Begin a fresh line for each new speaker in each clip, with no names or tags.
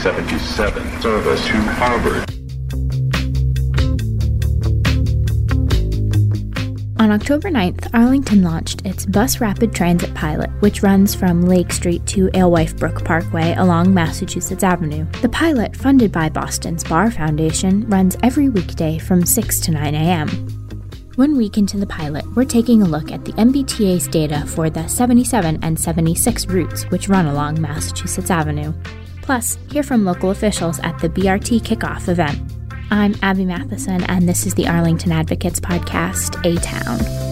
77 service to Harvard.
On October 9th, Arlington launched its Bus Rapid Transit pilot, which runs from Lake Street to Alewife Brook Parkway along Massachusetts Avenue. The pilot, funded by Boston's Barr Foundation, runs every weekday from 6 to 9 a.m. One week into the pilot, we're taking a look at the MBTA's data for the 77 and 76 routes which run along Massachusetts Avenue. Plus, hear from local officials at the BRT kickoff event. I'm Abby Matheson, and this is the Arlington Advocate's podcast, A Town.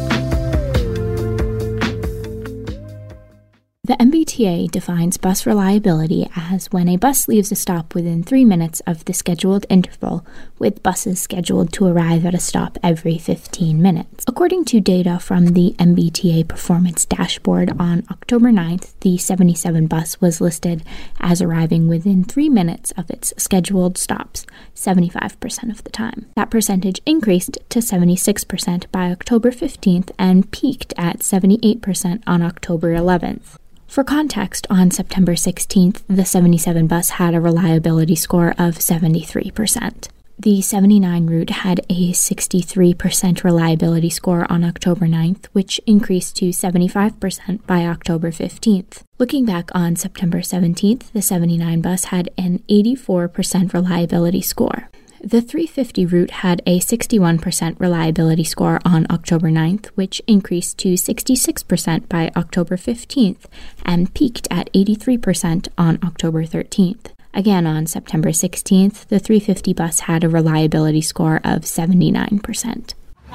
The MBTA defines bus reliability as when a bus leaves a stop within three minutes of the scheduled interval, with buses scheduled to arrive at a stop every 15 minutes. According to data from the MBTA Performance Dashboard on October 9th, the 77 bus was listed as arriving within three minutes of its scheduled stops, 75% of the time. That percentage increased to 76% by October 15th and peaked at 78% on October 11th. For context, on September 16th, the 77 bus had a reliability score of 73%. The 79 route had a 63% reliability score on October 9th, which increased to 75% by October 15th. Looking back on September 17th, the 79 bus had an 84% reliability score. The 350 route had a 61% reliability score on October 9th, which increased to 66% by October 15th and peaked at 83% on October 13th. Again, on September 16th, the 350 bus had a reliability score of 79%.
Good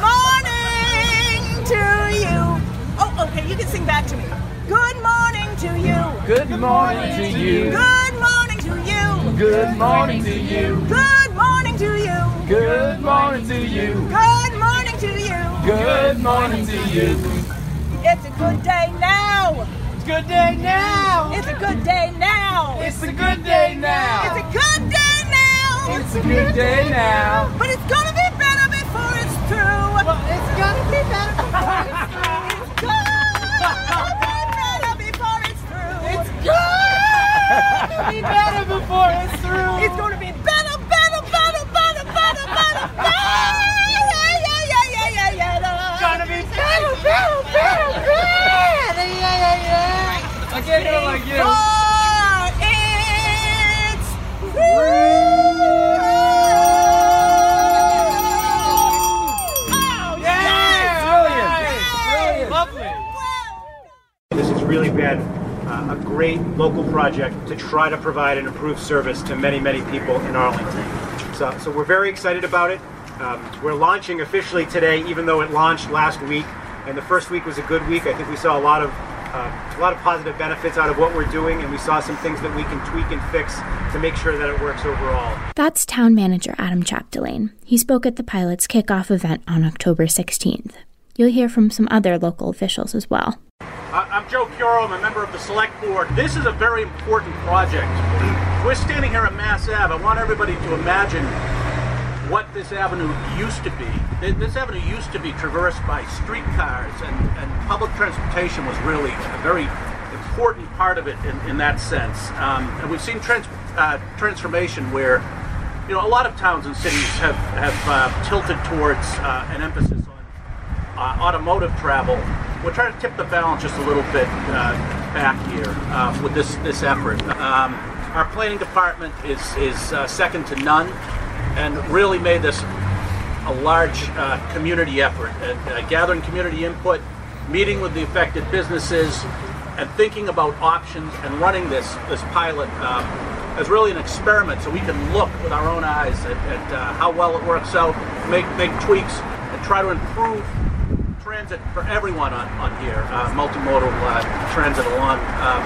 morning to you. Oh, okay, you can sing back to me. Good morning to you.
Good morning to you.
Good morning to you.
Good morning to you.
Good morning to you.
Good morning to you.
Good morning to you.
Good morning to you.
It's a good day now.
It's a good day now.
It's a good day now.
It's a good day now.
It's a good day now.
It's a good day now.
But it's gonna be better before it's through.
Well, it's gonna be better before it's
It's better before it's through.
It's gonna be better,
better, better, better, better, better, better. Yeah, yeah, yeah, yeah, yeah, yeah, yeah.
gonna be better, better, better, better. Yeah, yeah, yeah. I can't do it like you.
For it's Oh,
Yeah, brilliant, brilliant, lovely.
This has really been uh, a great local project to try to provide an improved service to many, many people in Arlington. So, so we're very excited about it. Um, we're launching officially today, even though it launched last week, and the first week was a good week. I think we saw a lot of uh, a lot of positive benefits out of what we're doing, and we saw some things that we can tweak and fix to make sure that it works overall.
That's Town Manager Adam Chapdelaine. He spoke at the pilot's kickoff event on October 16th. You'll hear from some other local officials as well.
I'm Joe Curro. I'm a member of the Select Board. This is a very important project. We're standing here at Mass Ave. I want everybody to imagine what this avenue used to be. This avenue used to be traversed by streetcars, and, and public transportation was really a very important part of it in, in that sense. Um, and we've seen trans- uh, transformation where, you know, a lot of towns and cities have, have uh, tilted towards uh, an emphasis on uh, automotive travel. We're trying to tip the balance just a little bit uh, back here uh, with this this effort. Um, our planning department is is uh, second to none, and really made this a large uh, community effort, and, uh, gathering community input, meeting with the affected businesses, and thinking about options and running this this pilot um, as really an experiment, so we can look with our own eyes at, at uh, how well it works out, make make tweaks, and try to improve transit for everyone on, on here, uh, multimodal uh, transit along um,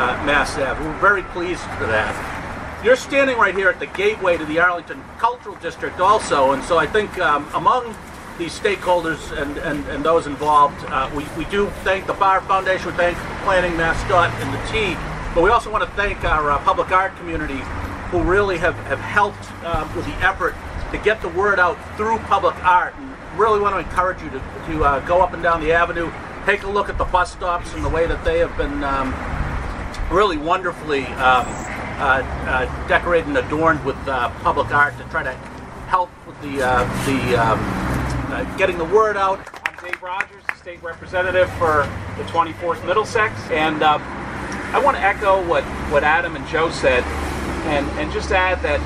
uh, Mass Ave. We're very pleased for that. You're standing right here at the gateway to the Arlington Cultural District also, and so I think um, among these stakeholders and, and, and those involved, uh, we, we do thank the Barr Foundation, we thank Planning MassDOT and the T, but we also want to thank our uh, public art community who really have, have helped uh, with the effort to get the word out through public art. And really want to encourage you to, to uh, go up and down the avenue, take a look at the bus stops and the way that they have been um, really wonderfully um, uh, uh, decorated and adorned with uh, public art to try to help with the uh, the um, uh, getting the word out.
I'm Dave Rogers, the state representative for the 24th Middlesex, and I want to echo what, what Adam and Joe said, and, and just add that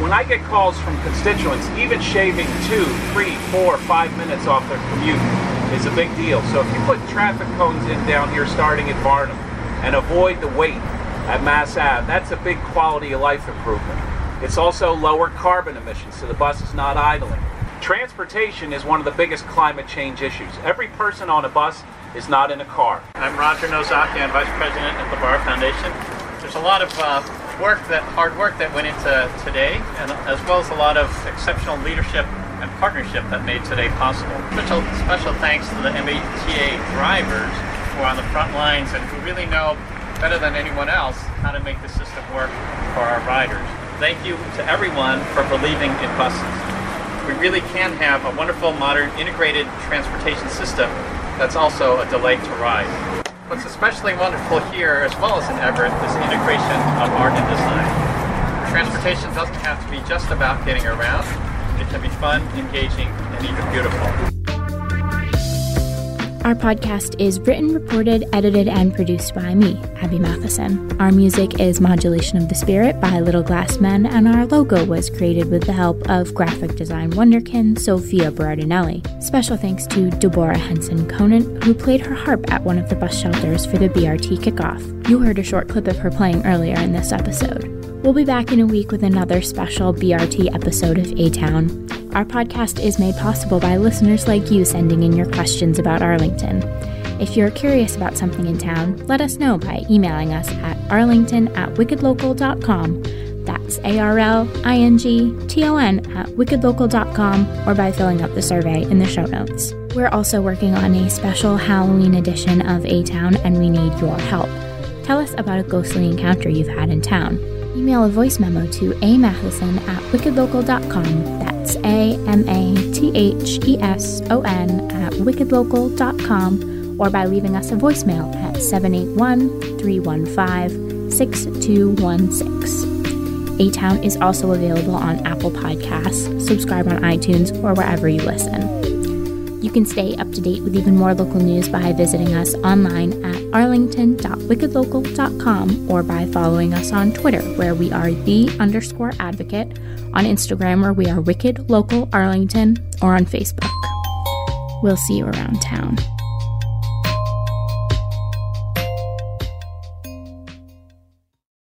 when I get calls from constituents, even shaving two, three, four, five minutes off their commute is a big deal. So if you put traffic cones in down here starting at Barnum and avoid the wait at Mass Ave, that's a big quality of life improvement. It's also lower carbon emissions, so the bus is not idling. Transportation is one of the biggest climate change issues. Every person on a bus is not in a car.
I'm Roger Nozaki. I'm Vice President at the Barr Foundation. There's a lot of uh, work that hard work that went into today, and as well as a lot of exceptional leadership and partnership that made today possible. Special special thanks to the MBTA drivers who are on the front lines and who really know better than anyone else how to make the system work for our riders. Thank you to everyone for believing in buses. We really can have a wonderful, modern, integrated transportation system that's also a delight to ride. What's especially wonderful here, as well as in Everett, is integration of art and design. Transportation doesn't have to be just about getting around. It can be fun, engaging, and even beautiful.
Our podcast is written, reported, edited, and produced by me, Abby Matheson. Our music is Modulation of the Spirit by Little Glass Men, and our logo was created with the help of graphic design wonderkin Sophia Berardinelli. Special thanks to Deborah Henson Conant, who played her harp at one of the bus shelters for the BRT kickoff. You heard a short clip of her playing earlier in this episode. We'll be back in a week with another special BRT episode of A Town. Our podcast is made possible by listeners like you sending in your questions about Arlington. If you're curious about something in town, let us know by emailing us at arlington at wickedlocal.com. That's A R L I N G T O N at wickedlocal.com or by filling out the survey in the show notes. We're also working on a special Halloween edition of A Town and we need your help. Tell us about a ghostly encounter you've had in town. Email a voice memo to amatheson at wickedlocal.com. That's A M A T H E S O N at wickedlocal.com or by leaving us a voicemail at 781 315 6216. A Town is also available on Apple Podcasts. Subscribe on iTunes or wherever you listen. You can stay up to date with even more local news by visiting us online at arlington.wickedlocal.com or by following us on Twitter, where we are the underscore advocate, on Instagram, where we are Wicked Local Arlington, or on Facebook. We'll see you around town.